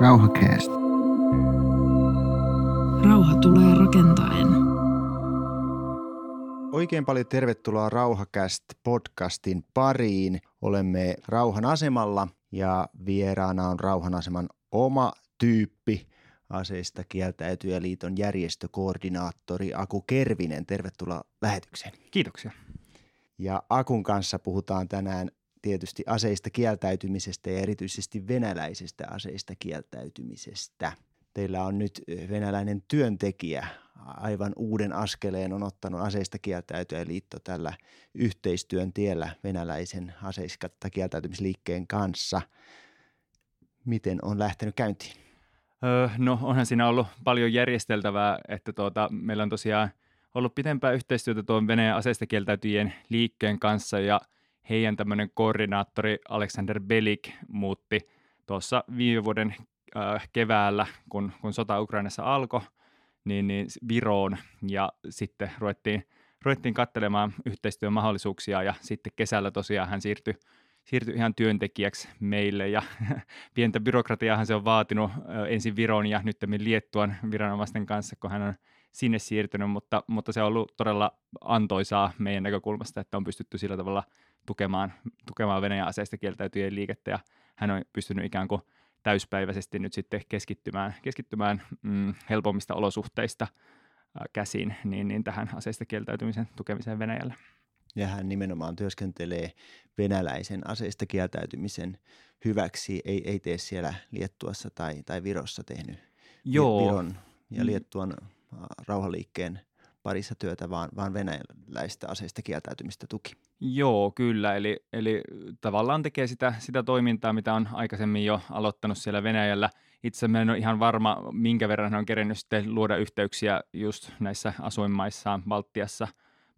Rauhakäästä. Rauha tulee rakentaen. Oikein paljon tervetuloa Rauhakäst podcastin pariin. Olemme Rauhan asemalla ja vieraana on Rauhan aseman oma tyyppi, aseista kieltäytyjäliiton järjestökoordinaattori Aku Kervinen. Tervetuloa lähetykseen. Kiitoksia. Ja Akun kanssa puhutaan tänään tietysti aseista kieltäytymisestä ja erityisesti venäläisestä aseista kieltäytymisestä. Teillä on nyt venäläinen työntekijä aivan uuden askeleen on ottanut aseista kieltäytyä liitto tällä yhteistyön tiellä venäläisen aseista kieltäytymisliikkeen kanssa. Miten on lähtenyt käyntiin? Öö, no onhan siinä ollut paljon järjesteltävää, että tuota, meillä on tosiaan ollut pitempää yhteistyötä tuon Venäjän aseista kieltäytyjien liikkeen kanssa ja – heidän tämmöinen koordinaattori Alexander Belik muutti tuossa viime vuoden äh, keväällä, kun, kun sota Ukrainassa alkoi, niin, niin Viroon. Ja sitten ruvettiin, ruvettiin katselemaan yhteistyön mahdollisuuksia ja sitten kesällä tosiaan hän siirtyi, siirtyi ihan työntekijäksi meille. Ja pientä byrokratiaahan se on vaatinut äh, ensin Viron ja nyt Liettuan viranomaisten kanssa, kun hän on sinne siirtynyt, mutta, mutta se on ollut todella antoisaa meidän näkökulmasta, että on pystytty sillä tavalla – tukemaan, tukemaan Venäjän aseista kieltäytyjien liikettä ja hän on pystynyt ikään kuin täyspäiväisesti nyt sitten keskittymään, keskittymään mm, helpommista olosuhteista äh, käsin niin, niin tähän aseista kieltäytymisen tukemiseen Venäjällä. Ja hän nimenomaan työskentelee venäläisen aseista kieltäytymisen hyväksi, ei, ei tee siellä Liettuassa tai, tai Virossa tehnyt Joo. Viron ja mm. Liettuan rauhaliikkeen parissa työtä, vaan, vaan venäläistä aseista kieltäytymistä tuki. Joo, kyllä. Eli, eli tavallaan tekee sitä, sitä toimintaa, mitä on aikaisemmin jo aloittanut siellä Venäjällä. Itse en ole ihan varma, minkä verran hän on kerennyt sitten luoda yhteyksiä just näissä asuinmaissaan Baltiassa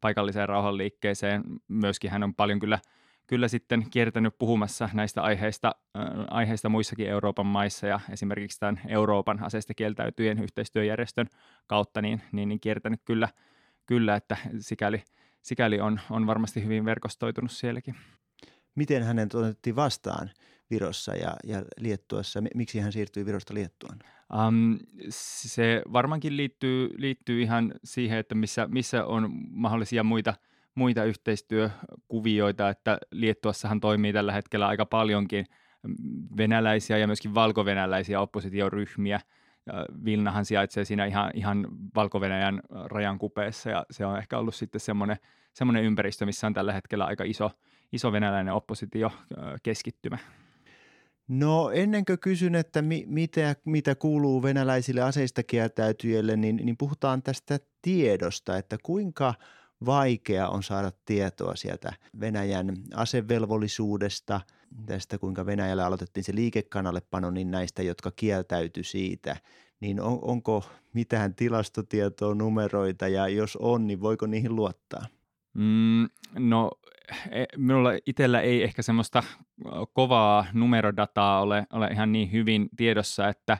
paikalliseen rauhanliikkeeseen. Myöskin hän on paljon kyllä, kyllä sitten kiertänyt puhumassa näistä aiheista, äh, aiheista muissakin Euroopan maissa ja esimerkiksi tämän Euroopan aseista kieltäytyjen yhteistyöjärjestön kautta niin, niin, niin kiertänyt kyllä, kyllä, että sikäli – sikäli on, on varmasti hyvin verkostoitunut sielläkin. Miten hänen otettiin vastaan Virossa ja, ja Liettuassa? Miksi hän siirtyi Virosta Liettuaan? Um, se varmaankin liittyy, liittyy ihan siihen, että missä, missä on mahdollisia muita, muita yhteistyökuvioita, että Liettuassahan toimii tällä hetkellä aika paljonkin venäläisiä ja myöskin valkovenäläisiä oppositioryhmiä – Vilnahan sijaitsee siinä ihan, ihan valko rajan kupeessa ja se on ehkä ollut sitten semmoinen, semmoinen ympäristö, missä on tällä hetkellä aika iso, iso venäläinen oppositio keskittymä. No ennen kuin kysyn, että mi, mitä, mitä kuuluu venäläisille aseista kieltäytyjille, niin, niin puhutaan tästä tiedosta, että kuinka vaikea on saada tietoa sieltä Venäjän asevelvollisuudesta, tästä kuinka Venäjällä aloitettiin se liikekannallepano, niin näistä, jotka kieltäytyi siitä, niin on, onko mitään tilastotietoa, numeroita ja jos on, niin voiko niihin luottaa? Mm, no e, minulla itsellä ei ehkä semmoista kovaa numerodataa ole, ole ihan niin hyvin tiedossa, että,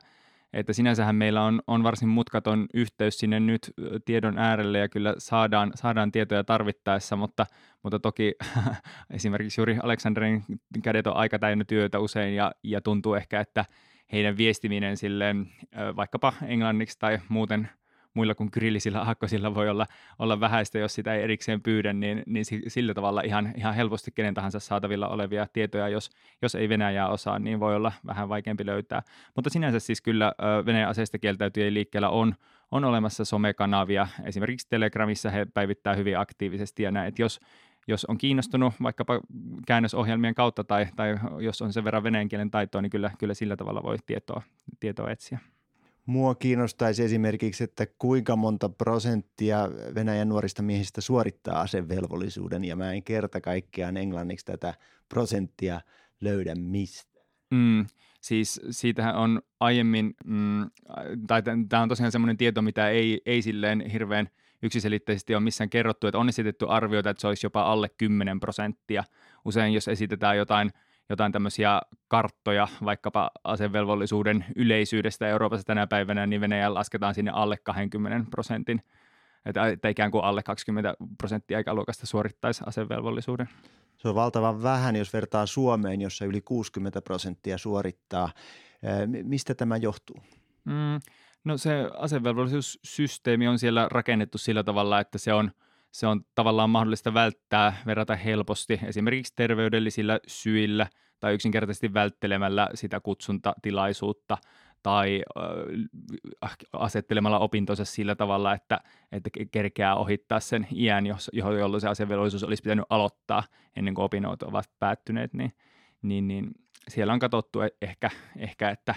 että sinänsähän meillä on, on varsin mutkaton yhteys sinne nyt tiedon äärelle ja kyllä saadaan, saadaan tietoja tarvittaessa, mutta, mutta toki esimerkiksi juuri Aleksanderin kädet on aika täynnä työtä usein ja, ja tuntuu ehkä, että heidän viestiminen silleen vaikkapa englanniksi tai muuten – muilla kuin grillisillä aakkosilla voi olla, olla vähäistä, jos sitä ei erikseen pyydä, niin, niin sillä tavalla ihan, ihan helposti kenen tahansa saatavilla olevia tietoja, jos, jos ei Venäjää osaa, niin voi olla vähän vaikeampi löytää. Mutta sinänsä siis kyllä Venäjän aseista kieltäytyjen liikkeellä on, on olemassa somekanavia, esimerkiksi Telegramissa he päivittää hyvin aktiivisesti ja näin, että jos, jos on kiinnostunut vaikkapa käännösohjelmien kautta tai, tai jos on sen verran venäjän kielen taitoa, niin kyllä, kyllä sillä tavalla voi tietoa, tietoa etsiä. Mua kiinnostaisi esimerkiksi, että kuinka monta prosenttia Venäjän nuorista miehistä suorittaa asevelvollisuuden, ja mä en kerta kaikkiaan englanniksi tätä prosenttia löydä mistä. Mm, siis siitähän on aiemmin, mm, tai tämä on tosiaan semmoinen tieto, mitä ei, ei silleen hirveän yksiselitteisesti ole missään kerrottu, että on esitetty arvioita, että se olisi jopa alle 10 prosenttia. Usein jos esitetään jotain – jotain tämmöisiä karttoja vaikkapa asevelvollisuuden yleisyydestä Euroopassa tänä päivänä, niin Venäjällä lasketaan sinne alle 20 prosentin, että, että ikään kuin alle 20 prosenttia ikäluokasta suorittaisi asevelvollisuuden. Se on valtavan vähän, jos vertaa Suomeen, jossa yli 60 prosenttia suorittaa. Mistä tämä johtuu? Mm, no se asevelvollisuussysteemi on siellä rakennettu sillä tavalla, että se on, se on tavallaan mahdollista välttää verrata helposti esimerkiksi terveydellisillä syillä tai yksinkertaisesti välttelemällä sitä kutsuntatilaisuutta – tai äh, asettelemalla opintonsa sillä tavalla, että, että kerkeää ohittaa sen iän, jos, jolloin se asevelvollisuus olisi pitänyt aloittaa ennen kuin opinnot ovat päättyneet, niin, niin, niin siellä on katsottu e-, ehkä, ehkä että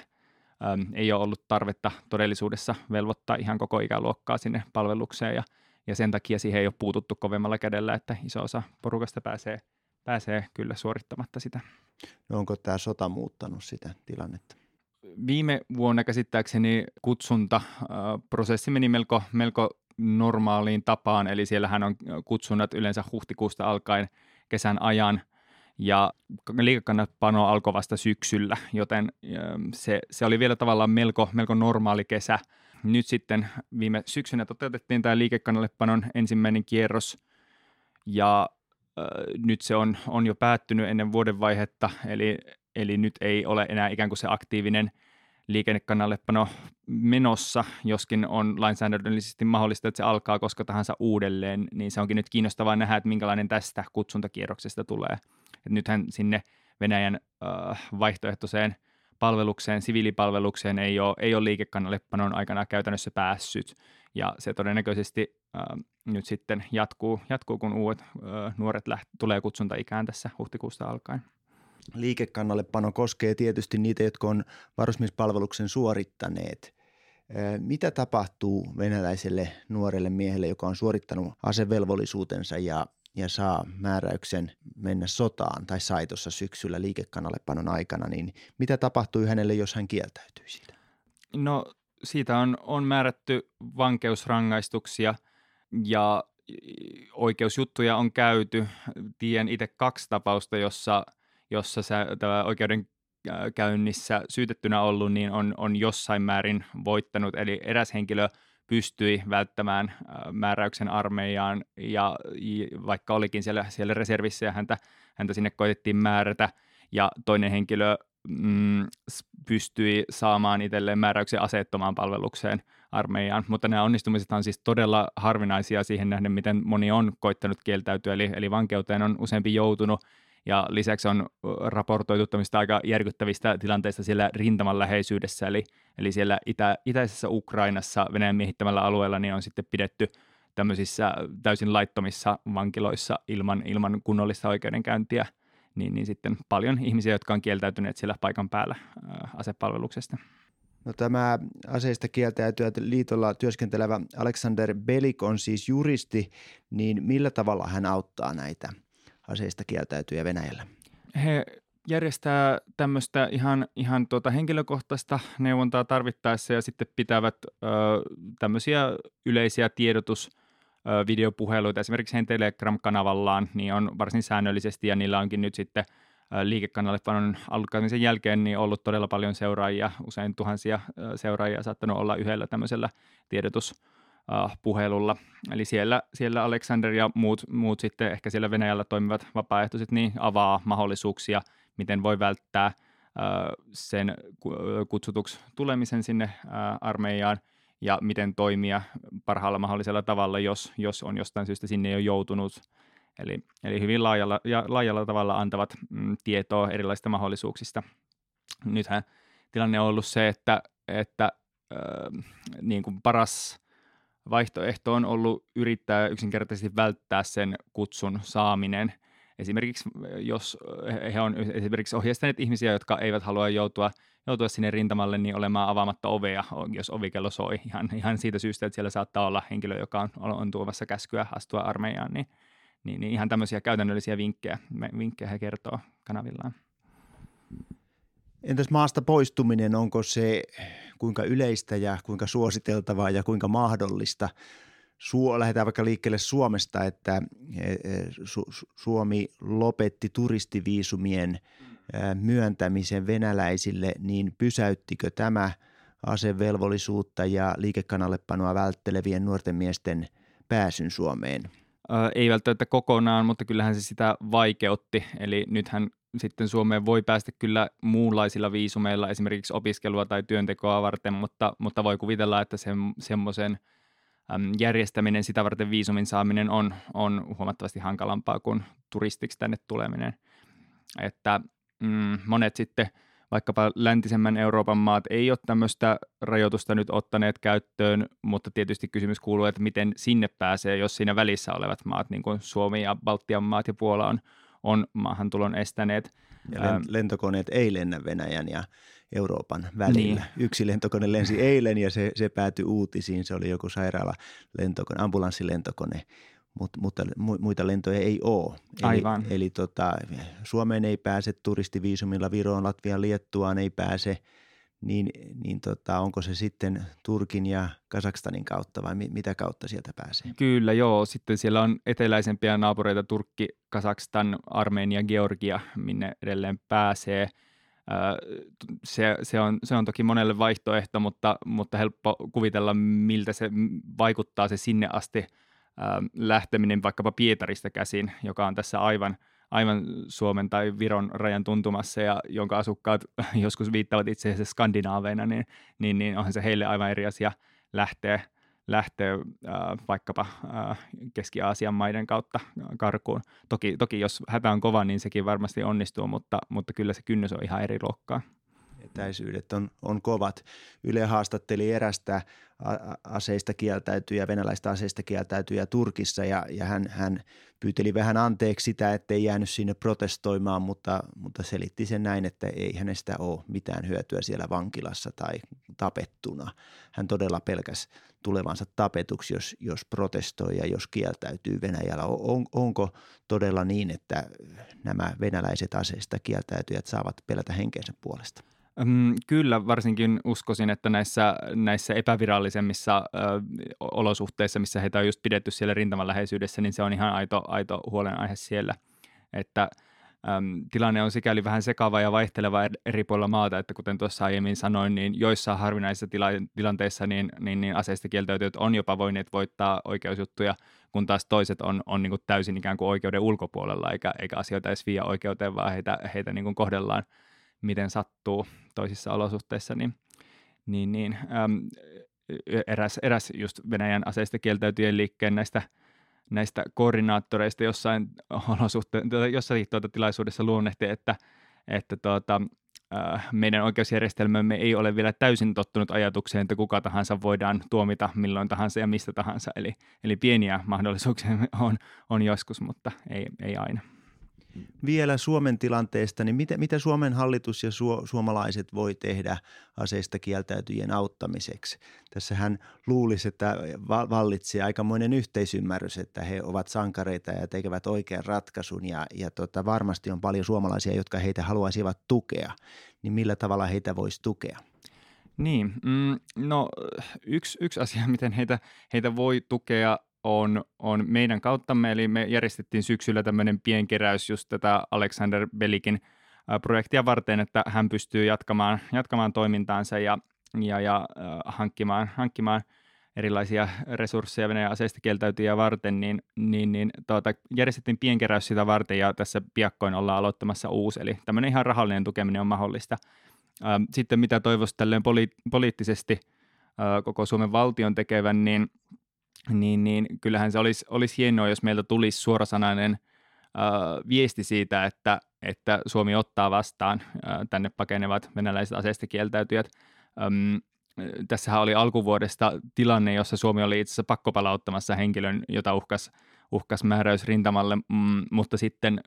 äm, ei ole ollut tarvetta todellisuudessa velvoittaa ihan koko ikäluokkaa sinne palvelukseen ja, ja sen takia siihen ei ole puututtu kovemmalla kädellä, että iso osa porukasta pääsee, pääsee kyllä suorittamatta sitä. No onko tämä sota muuttanut sitä tilannetta? viime vuonna käsittääkseni kutsuntaprosessi meni melko, melko normaaliin tapaan, eli siellähän on kutsunnat yleensä huhtikuusta alkaen kesän ajan, ja liikekannatpano alkoi vasta syksyllä, joten se, se oli vielä tavallaan melko, melko normaali kesä. Nyt sitten viime syksynä toteutettiin tämä liikekannallepanon ensimmäinen kierros, ja äh, nyt se on, on jo päättynyt ennen vuodenvaihetta, eli eli nyt ei ole enää ikään kuin se aktiivinen liikennekannallepano menossa, joskin on lainsäädännöllisesti mahdollista, että se alkaa koska tahansa uudelleen, niin se onkin nyt kiinnostavaa nähdä, että minkälainen tästä kutsuntakierroksesta tulee. Et nythän sinne Venäjän äh, vaihtoehtoiseen palvelukseen, siviilipalvelukseen ei ole, ei ole liikekannallepanon aikana käytännössä päässyt, ja se todennäköisesti äh, nyt sitten jatkuu, jatkuu kun uudet äh, nuoret läht- tulee kutsuntaikään tässä huhtikuusta alkaen liikekannallepano koskee tietysti niitä, jotka on varusmiespalveluksen suorittaneet. Mitä tapahtuu venäläiselle nuorelle miehelle, joka on suorittanut asevelvollisuutensa ja, ja saa määräyksen mennä sotaan tai sai tuossa syksyllä liikekannallepanon aikana, niin mitä tapahtuu hänelle, jos hän kieltäytyy siitä? No siitä on, on määrätty vankeusrangaistuksia ja oikeusjuttuja on käyty. Tiedän itse kaksi tapausta, jossa – jossa tämä oikeudenkäynnissä syytettynä ollut, niin on, on jossain määrin voittanut. Eli eräs henkilö pystyi välttämään määräyksen armeijaan, ja vaikka olikin siellä, siellä reservissä ja häntä, häntä sinne koitettiin määrätä, ja toinen henkilö mm, pystyi saamaan itselleen määräyksen aseettomaan palvelukseen armeijaan, mutta nämä onnistumiset on siis todella harvinaisia siihen nähden, miten moni on koittanut kieltäytyä, eli, eli vankeuteen on useampi joutunut, ja lisäksi on raportoitu aika järkyttävistä tilanteista siellä rintaman läheisyydessä, eli, eli siellä itä, itäisessä Ukrainassa Venäjän miehittämällä alueella niin on sitten pidetty tämmöisissä täysin laittomissa vankiloissa ilman, ilman kunnollista oikeudenkäyntiä, niin, niin sitten paljon ihmisiä, jotka on kieltäytyneet siellä paikan päällä ää, asepalveluksesta. No, tämä aseista kieltäytyä liitolla työskentelevä Alexander Belik on siis juristi, niin millä tavalla hän auttaa näitä aseista kieltäytyjä Venäjällä? He järjestää tämmöistä ihan, ihan tuota henkilökohtaista neuvontaa tarvittaessa ja sitten pitävät ö, tämmöisiä yleisiä tiedotus videopuheluita esimerkiksi heidän Telegram-kanavallaan, niin on varsin säännöllisesti ja niillä onkin nyt sitten liikekannallepanon alkamisen jälkeen niin ollut todella paljon seuraajia, usein tuhansia seuraajia saattanut olla yhdellä tämmöisellä tiedotus uh, puhelulla. Eli siellä, siellä Alexander ja muut, muut sitten ehkä siellä Venäjällä toimivat vapaaehtoiset niin avaa mahdollisuuksia, miten voi välttää uh, sen kutsutuksi tulemisen sinne uh, armeijaan ja miten toimia parhaalla mahdollisella tavalla, jos, jos on jostain syystä sinne jo joutunut. Eli, eli hyvin laajalla, ja, laajalla tavalla antavat mm, tietoa erilaisista mahdollisuuksista. Nythän tilanne on ollut se, että, että äh, niin kuin paras vaihtoehto on ollut yrittää yksinkertaisesti välttää sen kutsun saaminen. Esimerkiksi jos he on esimerkiksi ohjeistaneet ihmisiä, jotka eivät halua joutua, joutua sinne rintamalle, niin olemaan avaamatta ovea, jos ovikello soi. Ihan, ihan siitä syystä, että siellä saattaa olla henkilö, joka on, on tuovassa käskyä astua armeijaan, niin, niin, niin ihan tämmöisiä käytännöllisiä vinkkejä, vinkkejä he kertoo kanavillaan. Entäs maasta poistuminen, onko se kuinka yleistä ja kuinka suositeltavaa ja kuinka mahdollista? Suo, lähdetään vaikka liikkeelle Suomesta, että e, e, Su- Suomi lopetti turistiviisumien myöntämisen venäläisille, niin pysäyttikö tämä asevelvollisuutta ja liikekannallepanoa välttelevien nuorten miesten pääsyn Suomeen? ei välttämättä kokonaan, mutta kyllähän se sitä vaikeutti. Eli nythän sitten Suomeen voi päästä kyllä muunlaisilla viisumeilla, esimerkiksi opiskelua tai työntekoa varten, mutta, mutta voi kuvitella, että se, semmoisen järjestäminen, sitä varten viisumin saaminen on, on huomattavasti hankalampaa kuin turistiksi tänne tuleminen. Että mm, monet sitten – vaikkapa läntisemmän Euroopan maat ei ole tämmöistä rajoitusta nyt ottaneet käyttöön, mutta tietysti kysymys kuuluu, että miten sinne pääsee, jos siinä välissä olevat maat, niin kuin Suomi ja Baltian maat ja Puola on, on maahantulon estäneet. Ja lentokoneet ei lennä Venäjän ja Euroopan välillä. Niin. Yksi lentokone lensi eilen ja se, se päätyi uutisiin. Se oli joku sairaala lentokone, ambulanssilentokone mutta, mutta muita lentoja ei ole. Eli, Aivan. Eli tota, Suomeen ei pääse turistiviisumilla, Viroon, Latviaan, Liettuaan ei pääse, niin, niin tota, onko se sitten Turkin ja Kazakstanin kautta vai mi, mitä kautta sieltä pääsee? Kyllä joo, sitten siellä on eteläisempiä naapureita Turkki, Kazakstan, Armenia, Georgia, minne edelleen pääsee. Se, se, on, se on toki monelle vaihtoehto, mutta, mutta helppo kuvitella, miltä se vaikuttaa se sinne asti – lähteminen vaikkapa Pietarista käsin, joka on tässä aivan, aivan Suomen tai Viron rajan tuntumassa ja jonka asukkaat joskus viittavat itse asiassa skandinaaveina, niin, niin, niin onhan se heille aivan eri asia lähteä, lähteä äh, vaikkapa äh, Keski-Aasian maiden kautta karkuun. Toki, toki jos hätä on kova, niin sekin varmasti onnistuu, mutta, mutta kyllä se kynnys on ihan eri luokkaa etäisyydet on, on kovat. Yle haastatteli erästä aseista kieltäytyjä, venäläistä aseista kieltäytyjä Turkissa ja, ja hän, hän pyyteli vähän anteeksi sitä, ettei jäänyt sinne protestoimaan, mutta, mutta selitti sen näin, että ei hänestä ole mitään hyötyä siellä vankilassa tai tapettuna. Hän todella pelkäs tulevansa tapetuksi, jos, jos protestoi ja jos kieltäytyy Venäjällä. On, onko todella niin, että nämä venäläiset aseista kieltäytyjät saavat pelätä henkensä puolesta? Kyllä, varsinkin uskoisin, että näissä, näissä epävirallisemmissa ö, olosuhteissa, missä heitä on just pidetty siellä rintaman läheisyydessä, niin se on ihan aito, aito huolenaihe siellä. Että äm, tilanne on sikäli vähän sekava ja vaihteleva eri puolilla maata, että kuten tuossa aiemmin sanoin, niin joissain harvinaisissa tila- tilanteissa niin, niin, niin aseista kieltäytyjät on jopa voineet voittaa oikeusjuttuja, kun taas toiset on, on niin kuin täysin ikään kuin oikeuden ulkopuolella, eikä, eikä asioita edes vie oikeuteen, vaan heitä, heitä niin kuin kohdellaan – miten sattuu toisissa olosuhteissa, niin, niin, niin äm, eräs, eräs just Venäjän aseista kieltäytyjen liikkeen näistä, näistä koordinaattoreista jossain olosuhteessa, jossain tuota tilaisuudessa luonnehti, että, että tuota, meidän oikeusjärjestelmämme ei ole vielä täysin tottunut ajatukseen, että kuka tahansa voidaan tuomita milloin tahansa ja mistä tahansa. Eli, eli pieniä mahdollisuuksia on, on joskus, mutta ei, ei aina vielä Suomen tilanteesta, niin mitä, mitä Suomen hallitus ja su, suomalaiset voi tehdä aseista kieltäytyjien auttamiseksi? Tässähän luulisi, että vallitsee aikamoinen yhteisymmärrys, että he ovat sankareita ja tekevät oikean ratkaisun ja, ja tota, varmasti on paljon suomalaisia, jotka heitä haluaisivat tukea. Niin millä tavalla heitä voisi tukea? Niin, mm, no yksi, yksi asia, miten heitä, heitä voi tukea on, on meidän kauttamme, eli me järjestettiin syksyllä tämmöinen pienkeräys just tätä Alexander Belikin projektia varten, että hän pystyy jatkamaan, jatkamaan toimintaansa ja, ja, ja hankkimaan, hankkimaan erilaisia resursseja Venäjän aseista kieltäytyjä varten, niin, niin, niin tuota, järjestettiin pienkeräys sitä varten ja tässä piakkoin ollaan aloittamassa uusi, eli tämmöinen ihan rahallinen tukeminen on mahdollista. Sitten mitä toivoisi tälleen poli- poliittisesti koko Suomen valtion tekevän, niin – niin, niin kyllähän se olisi, olisi hienoa, jos meiltä tulisi suorasanainen äh, viesti siitä, että, että Suomi ottaa vastaan äh, tänne pakenevat venäläiset aseista kieltäytyjät. Ähm, tässähän oli alkuvuodesta tilanne, jossa Suomi oli itse asiassa pakkopalauttamassa henkilön, jota uhkas, uhkas määräys rintamalle, mm, mutta sitten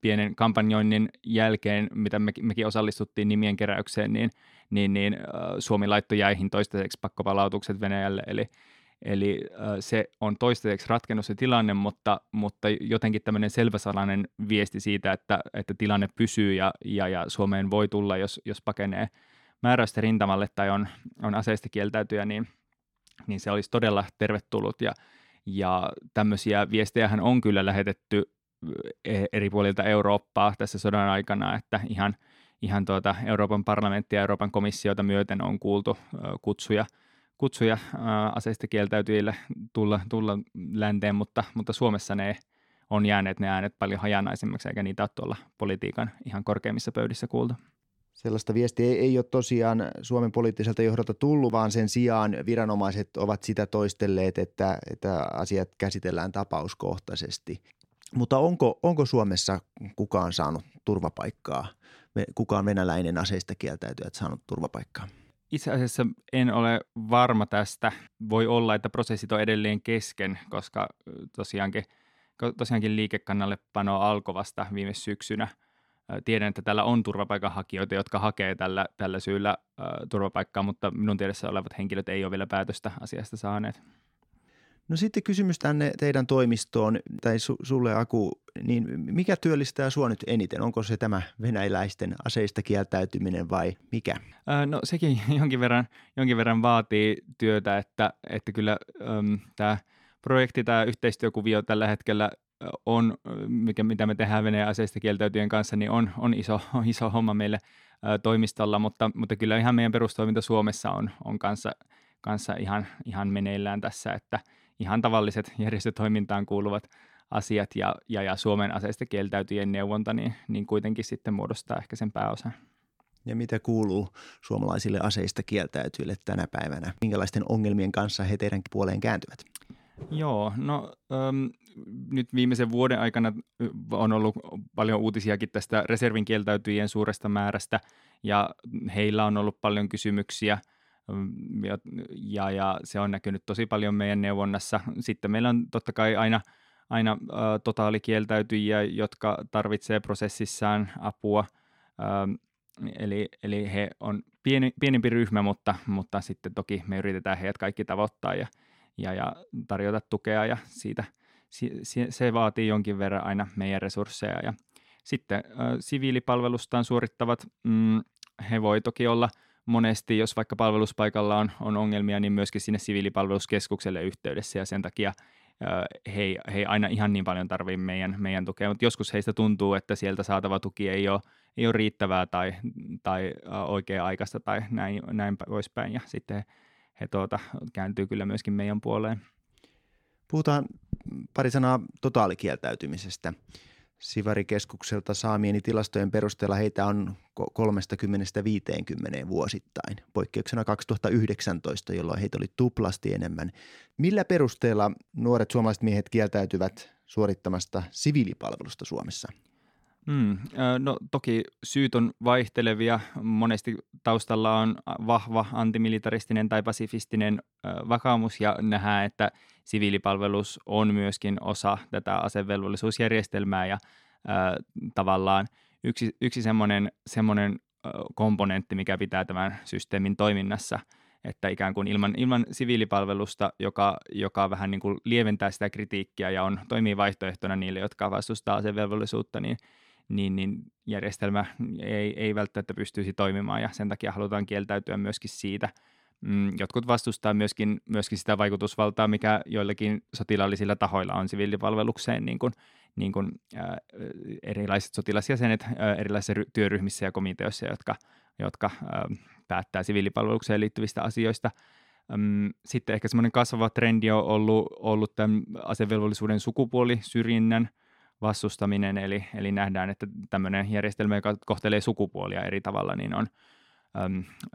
pienen kampanjoinnin jälkeen, mitä me, mekin osallistuttiin nimien keräykseen, niin, niin, niin äh, Suomi laittoi jäihin toistaiseksi pakkopalautukset Venäjälle, eli Eli se on toistaiseksi ratkennut se tilanne, mutta, mutta jotenkin tämmöinen selväsanainen viesti siitä, että, että tilanne pysyy ja, ja, ja Suomeen voi tulla, jos, jos pakenee määräystä rintamalle tai on, on aseista kieltäytyjä, niin, niin se olisi todella tervetullut. Ja, ja tämmöisiä viestejähän on kyllä lähetetty e, eri puolilta Eurooppaa tässä sodan aikana, että ihan, ihan tuota Euroopan parlamenttia ja Euroopan komissiota myöten on kuultu kutsuja – kutsuja ää, aseista kieltäytyjille tulla, tulla länteen, mutta, mutta Suomessa ne on jääneet ne äänet paljon hajanaisemmaksi, eikä niitä ole tuolla politiikan ihan korkeimmissa pöydissä kuultu. Sellaista viestiä ei, ei ole tosiaan Suomen poliittiselta johdolta tullut, vaan sen sijaan viranomaiset ovat sitä toistelleet, että, että asiat käsitellään tapauskohtaisesti. Mutta onko, onko Suomessa kukaan saanut turvapaikkaa? Kukaan venäläinen aseista kieltäytyjät saanut turvapaikkaa? Itse asiassa en ole varma tästä. Voi olla, että prosessit on edelleen kesken, koska tosiaankin, tosiaankin liikekannallepano alkoi vasta viime syksynä. Tiedän, että täällä on turvapaikanhakijoita, jotka hakee tällä, tällä syyllä äh, turvapaikkaa, mutta minun tiedossa olevat henkilöt ei ole vielä päätöstä asiasta saaneet. No sitten kysymys tänne teidän toimistoon tai su, sulle Aku, niin mikä työllistää sinua nyt eniten? Onko se tämä venäläisten aseista kieltäytyminen vai mikä? Ää, no sekin jonkin verran, jonkin verran vaatii työtä, että, että kyllä äm, tämä projekti, tämä yhteistyökuvio tällä hetkellä on, mikä, mitä me tehdään Venäjän aseista kieltäytyjen kanssa, niin on, on iso, on iso homma meille ää, toimistolla, mutta, mutta kyllä ihan meidän perustoiminta Suomessa on, on kanssa, kanssa ihan, ihan meneillään tässä, että – ihan tavalliset järjestötoimintaan kuuluvat asiat ja, ja, ja Suomen aseista kieltäytyjen neuvonta, niin, niin kuitenkin sitten muodostaa ehkä sen pääosan. Ja mitä kuuluu suomalaisille aseista kieltäytyjille tänä päivänä? Minkälaisten ongelmien kanssa he teidän puoleen kääntyvät? Joo, no äm, nyt viimeisen vuoden aikana on ollut paljon uutisiakin tästä reservin kieltäytyjien suuresta määrästä ja heillä on ollut paljon kysymyksiä – ja, ja, ja se on näkynyt tosi paljon meidän neuvonnassa. Sitten meillä on totta kai aina, aina ä, totaalikieltäytyjiä, jotka tarvitsee prosessissaan apua. Ä, eli, eli he on pieni, pienempi ryhmä, mutta, mutta sitten toki me yritetään heidät kaikki tavoittaa ja, ja, ja tarjota tukea ja siitä se, se vaatii jonkin verran aina meidän resursseja. Ja sitten ä, siviilipalvelustaan suorittavat, mm, he voi toki olla – monesti, jos vaikka palveluspaikalla on, on ongelmia, niin myöskin sinne siviilipalveluskeskukselle yhteydessä ja sen takia he, he aina ihan niin paljon tarvitse meidän, meidän tukea, mutta joskus heistä tuntuu, että sieltä saatava tuki ei ole, ei ole riittävää tai, tai oikea-aikaista tai näin, näin poispäin ja sitten he, he tuota, kääntyy kyllä myöskin meidän puoleen. Puhutaan pari sanaa totaalikieltäytymisestä. Sivarikeskukselta saamieni tilastojen perusteella heitä on 30-50 vuosittain, poikkeuksena 2019, jolloin heitä oli tuplasti enemmän. Millä perusteella nuoret suomalaiset miehet kieltäytyvät suorittamasta siviilipalvelusta Suomessa? Mm, no toki syyt on vaihtelevia. Monesti taustalla on vahva antimilitaristinen tai pasifistinen vakaumus ja nähdään, että siviilipalvelus on myöskin osa tätä asevelvollisuusjärjestelmää ja tavallaan yksi, yksi semmoinen, semmoinen komponentti, mikä pitää tämän systeemin toiminnassa, että ikään kuin ilman, ilman siviilipalvelusta, joka, joka vähän niin kuin lieventää sitä kritiikkiä ja on, toimii vaihtoehtona niille, jotka vastustaa asevelvollisuutta, niin niin, niin järjestelmä ei, ei välttämättä pystyisi toimimaan ja sen takia halutaan kieltäytyä myöskin siitä. Mm, jotkut vastustaa myöskin, myöskin sitä vaikutusvaltaa, mikä joillakin sotilaallisilla tahoilla on siviilipalvelukseen, niin kuin, niin kuin äh, erilaiset sotilasjäsenet äh, erilaisissa ry- työryhmissä ja komiteoissa, jotka, jotka äh, päättää siviilipalvelukseen liittyvistä asioista. Sitten ehkä semmoinen kasvava trendi on ollut, ollut tämän asevelvollisuuden sukupuolisyrjinnän vastustaminen, eli, eli nähdään, että tämmöinen järjestelmä, joka kohtelee sukupuolia eri tavalla, niin on,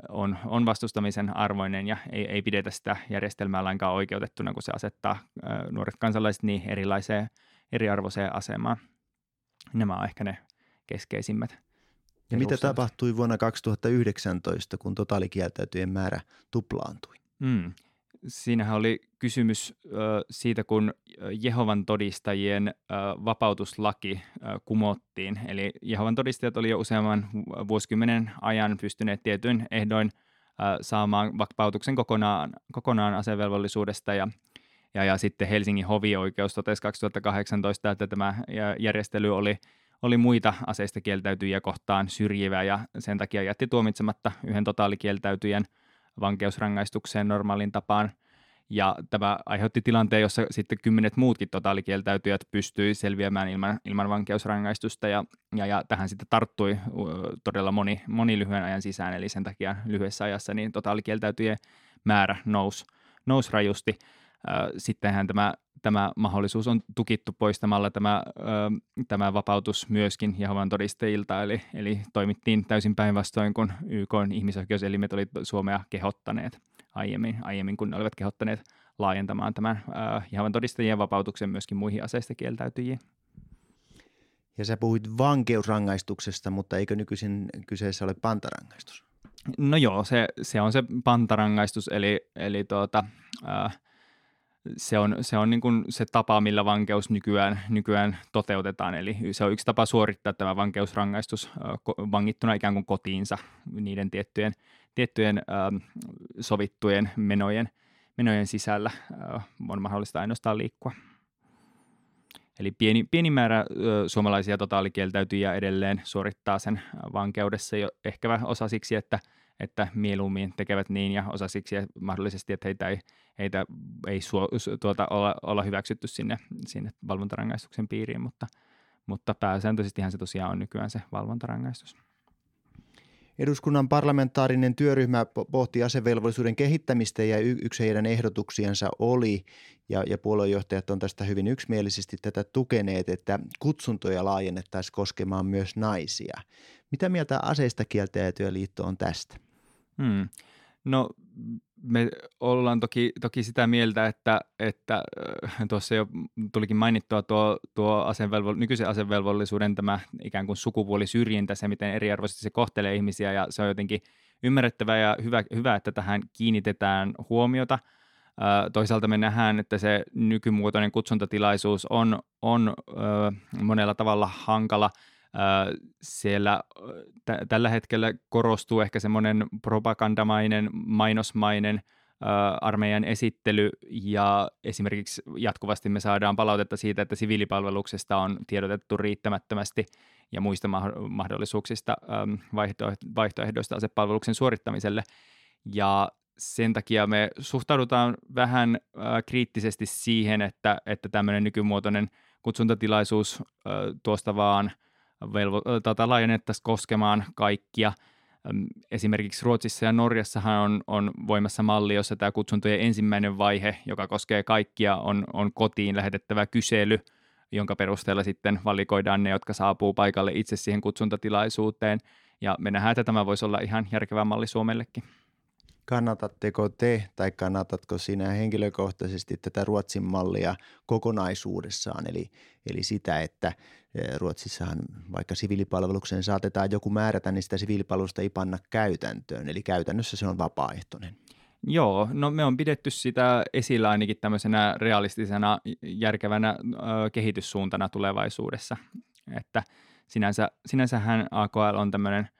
on, on vastustamisen arvoinen ja ei, ei pidetä sitä järjestelmää lainkaan oikeutettuna, kun se asettaa ä, nuoret kansalaiset niin erilaiseen, eriarvoiseen asemaan. Nämä on ehkä ne keskeisimmät. Ja mitä tapahtui vuonna 2019, kun totaalikieltäytyjen määrä tuplaantui? Mm siinähän oli kysymys siitä, kun Jehovan todistajien vapautuslaki kumottiin. Eli Jehovan todistajat oli jo useamman vuosikymmenen ajan pystyneet tietyin ehdoin saamaan vapautuksen kokonaan, kokonaan asevelvollisuudesta ja ja, ja sitten Helsingin hovioikeus totesi 2018, että tämä järjestely oli, oli muita aseista kieltäytyjiä kohtaan syrjivä ja sen takia jätti tuomitsematta yhden totaalikieltäytyjän – vankeusrangaistukseen normaalin tapaan. Ja tämä aiheutti tilanteen, jossa sitten kymmenet muutkin totaalikieltäytyjät pystyi selviämään ilman, ilman vankeusrangaistusta ja, ja, ja tähän sitten tarttui todella moni, moni lyhyen ajan sisään, eli sen takia lyhyessä ajassa niin totaalikieltäytyjien määrä nousi, nousi rajusti. Sittenhän tämä, tämä mahdollisuus on tukittu poistamalla tämä, tämä vapautus myöskin Jehovan todistajilta, eli, eli toimittiin täysin päinvastoin kuin YK ihmisoikeuselimet olivat Suomea kehottaneet aiemmin, aiemmin kun ne olivat kehottaneet laajentamaan tämän Jehovan todistajien vapautuksen myöskin muihin aseista kieltäytyjiin. Ja sä puhuit vankeusrangaistuksesta, mutta eikö nykyisin kyseessä ole pantarangaistus? No joo, se, se on se pantarangaistus, eli, eli tuota, äh, se on, se, on niin kuin se tapa, millä vankeus nykyään, nykyään toteutetaan. Eli se on yksi tapa suorittaa tämä vankeusrangaistus vangittuna ikään kuin kotiinsa niiden tiettyjen, tiettyjen sovittujen menojen, menojen sisällä on mahdollista ainoastaan liikkua. Eli pieni, pieni määrä suomalaisia totaalikieltäytyjiä edelleen suorittaa sen vankeudessa jo ehkä osa siksi, että, että mieluummin tekevät niin ja osa siksi että mahdollisesti, että heitä ei, heitä ei suo, tuota, olla, olla hyväksytty sinne, sinne valvontarangaistuksen piiriin, mutta, mutta pääsääntöisestihän se tosiaan on nykyään se valvontarangaistus. Eduskunnan parlamentaarinen työryhmä pohti asevelvollisuuden kehittämistä ja yksi heidän ehdotuksiensa oli, ja, ja puoluejohtajat on tästä hyvin yksimielisesti tätä tukeneet, että kutsuntoja laajennettaisiin koskemaan myös naisia. Mitä mieltä aseista kieltäytyjä on tästä? Hmm. No me ollaan toki, toki sitä mieltä, että, että äh, tuossa jo tulikin mainittua tuo, tuo asevelvo, nykyisen asevelvollisuuden tämä ikään kuin sukupuolisyrjintä, se miten eriarvoisesti se kohtelee ihmisiä ja se on jotenkin ymmärrettävää ja hyvä, hyvä että tähän kiinnitetään huomiota. Äh, toisaalta me nähdään, että se nykymuotoinen kutsuntatilaisuus on, on äh, monella tavalla hankala – siellä t- tällä hetkellä korostuu ehkä semmoinen propagandamainen, mainosmainen armeijan esittely ja esimerkiksi jatkuvasti me saadaan palautetta siitä, että siviilipalveluksesta on tiedotettu riittämättömästi ja muista mahdollisuuksista vaihtoehdoista asepalveluksen suorittamiselle. Ja sen takia me suhtaudutaan vähän kriittisesti siihen, että, että tämmöinen nykymuotoinen kutsuntatilaisuus tuosta vaan – velvo, tätä laajennettaisiin koskemaan kaikkia. Esimerkiksi Ruotsissa ja Norjassahan on, on voimassa malli, jossa tämä kutsuntojen ensimmäinen vaihe, joka koskee kaikkia, on, on kotiin lähetettävä kysely, jonka perusteella sitten valikoidaan ne, jotka saapuu paikalle itse siihen kutsuntatilaisuuteen. Ja me nähdään, että tämä voisi olla ihan järkevä malli Suomellekin. Kannatatteko te tai kannatatko sinä henkilökohtaisesti tätä Ruotsin mallia kokonaisuudessaan, eli, eli sitä, että e, Ruotsissahan vaikka siviilipalvelukseen saatetaan joku määrätä, niin sitä siviilipalvelusta ei panna käytäntöön, eli käytännössä se on vapaaehtoinen. Joo, no me on pidetty sitä esillä ainakin tämmöisenä realistisena, järkevänä ö, kehityssuuntana tulevaisuudessa, että sinänsä, sinänsähän AKL on tämmöinen –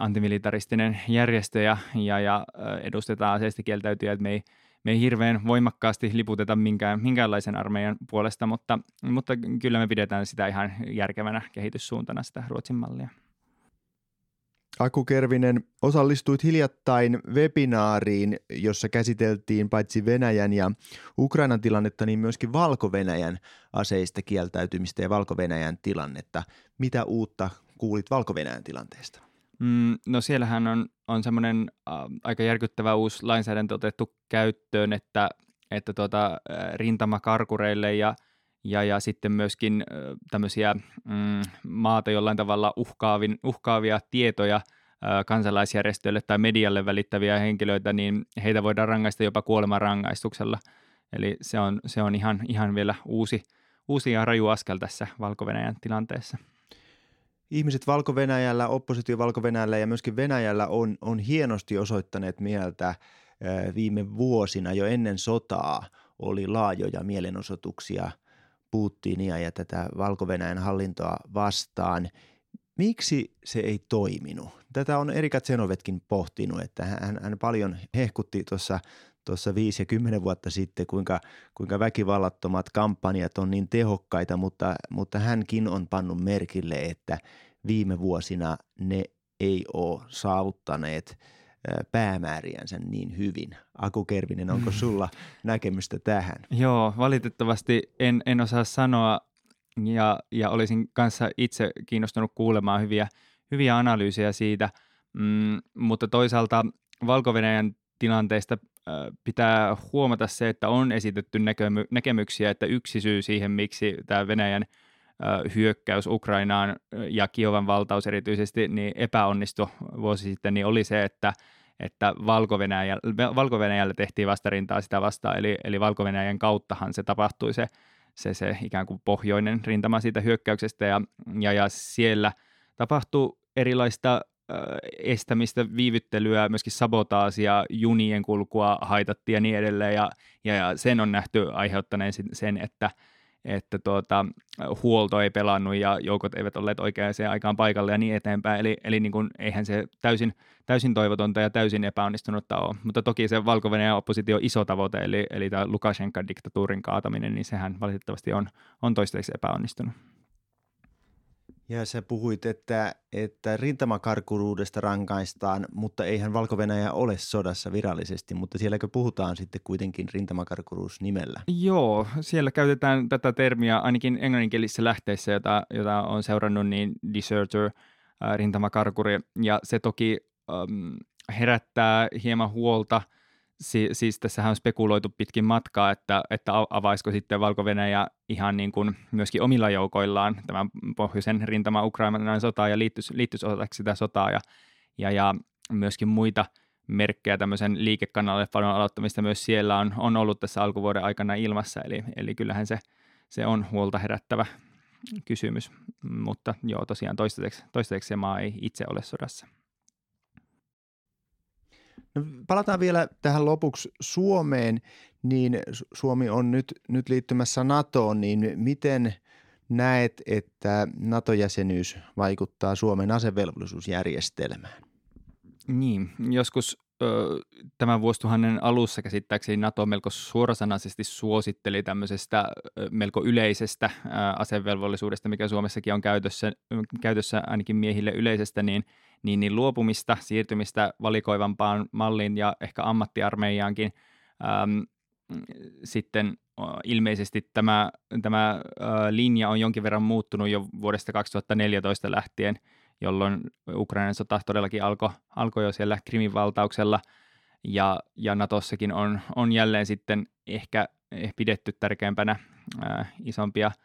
antimilitaristinen järjestö ja, ja, ja edustetaan aseista kieltäytyjä, että me ei, me ei hirveän voimakkaasti liputeta minkään, minkäänlaisen armeijan puolesta, mutta, mutta kyllä me pidetään sitä ihan järkevänä kehityssuuntana sitä Ruotsin mallia. Aku Kervinen, osallistuit hiljattain webinaariin, jossa käsiteltiin paitsi Venäjän ja Ukrainan tilannetta, niin myöskin Valko-Venäjän aseista kieltäytymistä ja Valko-Venäjän tilannetta. Mitä uutta kuulit Valko-Venäjän tilanteesta? Mm, no siellähän on, on semmoinen äh, aika järkyttävä uusi lainsäädäntö otettu käyttöön, että, että tuota, äh, rintamakarkureille ja, ja, ja sitten myöskin äh, tämmöisiä mm, maata jollain tavalla uhkaavin, uhkaavia tietoja äh, kansalaisjärjestöille tai medialle välittäviä henkilöitä, niin heitä voidaan rangaista jopa kuolemanrangaistuksella. Eli se on, se on ihan, ihan vielä uusi, uusi ja raju askel tässä valko tilanteessa ihmiset Valko-Venäjällä, oppositio Valko-Venäjällä ja myöskin Venäjällä on, on hienosti osoittaneet mieltä viime vuosina jo ennen sotaa oli laajoja mielenosoituksia Putinia ja tätä valko hallintoa vastaan. Miksi se ei toiminut? Tätä on Erika Tsenovetkin pohtinut, että hän, hän paljon hehkutti tuossa tuossa viisi ja kymmenen vuotta sitten, kuinka, kuinka väkivallattomat kampanjat on niin tehokkaita, mutta, mutta hänkin on pannut merkille, että viime vuosina ne ei ole saavuttaneet päämääriänsä niin hyvin. Aku Kervinen, onko mm. sulla näkemystä tähän? Joo, valitettavasti en, en osaa sanoa ja, ja olisin kanssa itse kiinnostunut kuulemaan hyviä, hyviä analyysejä siitä, mm, mutta toisaalta valko tilanteesta pitää huomata se, että on esitetty näkemy- näkemyksiä, että yksi syy siihen, miksi tämä Venäjän hyökkäys Ukrainaan ja Kiovan valtaus erityisesti niin epäonnistui vuosi sitten, niin oli se, että että Valko-Venäjällä, valko tehtiin vastarintaa sitä vastaan, eli, eli valko kauttahan se tapahtui se, se, se ikään kuin pohjoinen rintama siitä hyökkäyksestä, ja, ja, ja siellä tapahtui erilaista estämistä, viivyttelyä, myöskin sabotaasia, junien kulkua haitattiin ja niin edelleen, ja, ja, ja sen on nähty aiheuttaneen sen, että, että tuota, huolto ei pelannut ja joukot eivät olleet oikeaan aikaan paikalle ja niin eteenpäin. Eli, eli niin kuin, eihän se täysin, täysin toivotonta ja täysin epäonnistunutta ole. Mutta toki se valko oppositio iso tavoite, eli, eli tämä Lukashenkan diktatuurin kaataminen, niin sehän valitettavasti on, on toistaiseksi epäonnistunut. Ja sä puhuit, että, että rintamakarkuruudesta rankaistaan, mutta eihän valko ole sodassa virallisesti, mutta sielläkö puhutaan sitten kuitenkin rintamakarkuruus nimellä? Joo, siellä käytetään tätä termiä ainakin englanninkielisissä lähteissä, jota, jota on seurannut, niin deserter, äh, rintamakarkuri, ja se toki ähm, herättää hieman huolta – si- siis tässähän on spekuloitu pitkin matkaa, että, että avaisiko sitten valko ihan niin kuin myöskin omilla joukoillaan tämän pohjoisen rintama Ukrainan sotaa ja liittys, liittys osaksi sitä sotaa ja, ja, ja myöskin muita merkkejä tämmöisen liikekannallepanon aloittamista myös siellä on, on ollut tässä alkuvuoden aikana ilmassa, eli, eli kyllähän se, se on huolta herättävä kysymys, mutta joo tosiaan toistaiseksi, toistaiseksi se maa ei itse ole sodassa. No, palataan vielä tähän lopuksi Suomeen, niin Suomi on nyt, nyt liittymässä NATOon, niin miten näet, että NATO-jäsenyys vaikuttaa Suomen asevelvollisuusjärjestelmään? Niin, joskus tämän vuosituhannen alussa käsittääkseni NATO melko suorasanaisesti suositteli tämmöisestä melko yleisestä asevelvollisuudesta, mikä Suomessakin on käytössä, käytössä ainakin miehille yleisestä, niin – niin, niin luopumista, siirtymistä valikoivampaan malliin ja ehkä ammattiarmeijaankin. Ähm, sitten ilmeisesti tämä, tämä linja on jonkin verran muuttunut jo vuodesta 2014 lähtien, jolloin Ukrainan sota todellakin alkoi alko jo siellä Krimin valtauksella, ja, ja Natossakin on, on jälleen sitten ehkä, ehkä pidetty tärkeämpänä äh, isompia –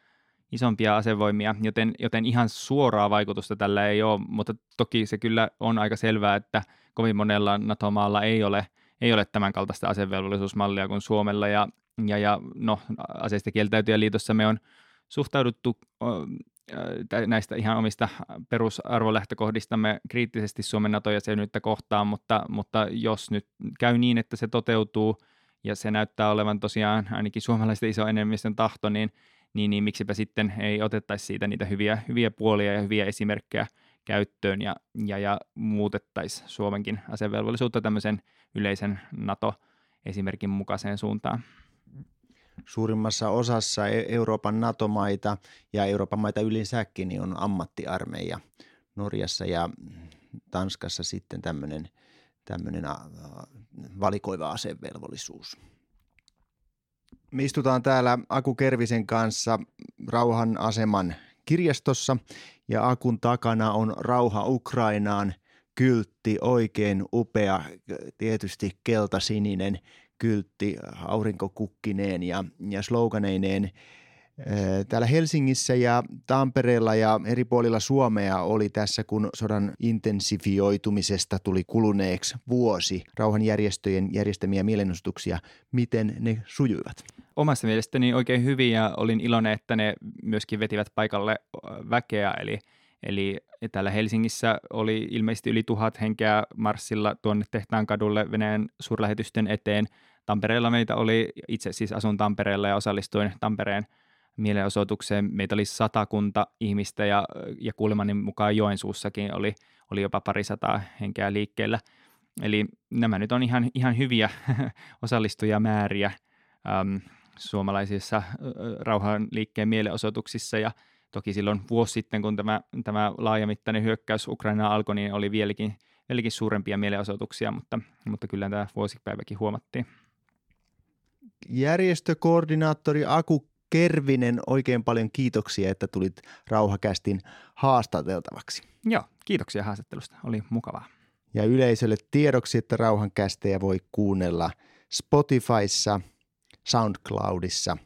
isompia asevoimia, joten, joten ihan suoraa vaikutusta tällä ei ole, mutta toki se kyllä on aika selvää, että kovin monella NATO-maalla ei ole, ei ole tämän kaltaista asevelvollisuusmallia kuin Suomella, ja, ja, ja no, aseista liitossa me on suhtauduttu näistä ihan omista perusarvolähtökohdistamme kriittisesti Suomen NATO-jäsenyyttä kohtaan, mutta, mutta jos nyt käy niin, että se toteutuu, ja se näyttää olevan tosiaan ainakin suomalaisten iso enemmistön tahto, niin niin, niin miksipä sitten ei otettaisi siitä niitä hyviä, hyviä puolia ja hyviä esimerkkejä käyttöön ja, ja, ja muutettaisiin Suomenkin asevelvollisuutta tämmöisen yleisen NATO-esimerkin mukaiseen suuntaan. Suurimmassa osassa e- Euroopan NATO-maita ja Euroopan maita yleensäkin niin on ammattiarmeija. Norjassa ja Tanskassa sitten tämmöinen, tämmöinen valikoiva asevelvollisuus. Me istutaan täällä Aku Kervisen kanssa Rauhan aseman kirjastossa ja Akun takana on Rauha Ukrainaan kyltti, oikein upea, tietysti keltasininen kyltti aurinkokukkineen ja, ja sloganeineen – Täällä Helsingissä ja Tampereella ja eri puolilla Suomea oli tässä, kun sodan intensifioitumisesta tuli kuluneeksi vuosi rauhanjärjestöjen järjestämiä mielenosoituksia. Miten ne sujuivat? Omasta mielestäni oikein hyvin ja olin iloinen, että ne myöskin vetivät paikalle väkeä. Eli, eli täällä Helsingissä oli ilmeisesti yli tuhat henkeä marssilla tuonne Tehtaan kadulle Venäjän suurlähetysten eteen. Tampereella meitä oli, itse siis asun Tampereella ja osallistuin Tampereen – mielenosoitukseen. Meitä oli satakunta ihmistä ja, ja kuulemani mukaan Joensuussakin oli, oli jopa pari sataa henkeä liikkeellä. Eli nämä nyt on ihan, ihan hyviä osallistujamääriä äm, suomalaisissa äh, rauhan liikkeen mielenosoituksissa ja toki silloin vuosi sitten, kun tämä, tämä laajamittainen hyökkäys Ukrainaan alkoi, niin oli vieläkin, vieläkin suurempia mielenosoituksia, mutta, mutta kyllä tämä vuosipäiväkin huomattiin. Järjestökoordinaattori Aku Kervinen, oikein paljon kiitoksia, että tulit Rauhakästin haastateltavaksi. Joo, kiitoksia haastattelusta. Oli mukavaa. Ja yleisölle tiedoksi, että Rauhankästejä voi kuunnella Spotifyssa, SoundCloudissa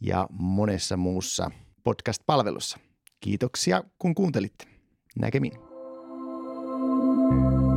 ja monessa muussa podcast-palvelussa. Kiitoksia kun kuuntelitte. Näkemiin. thank you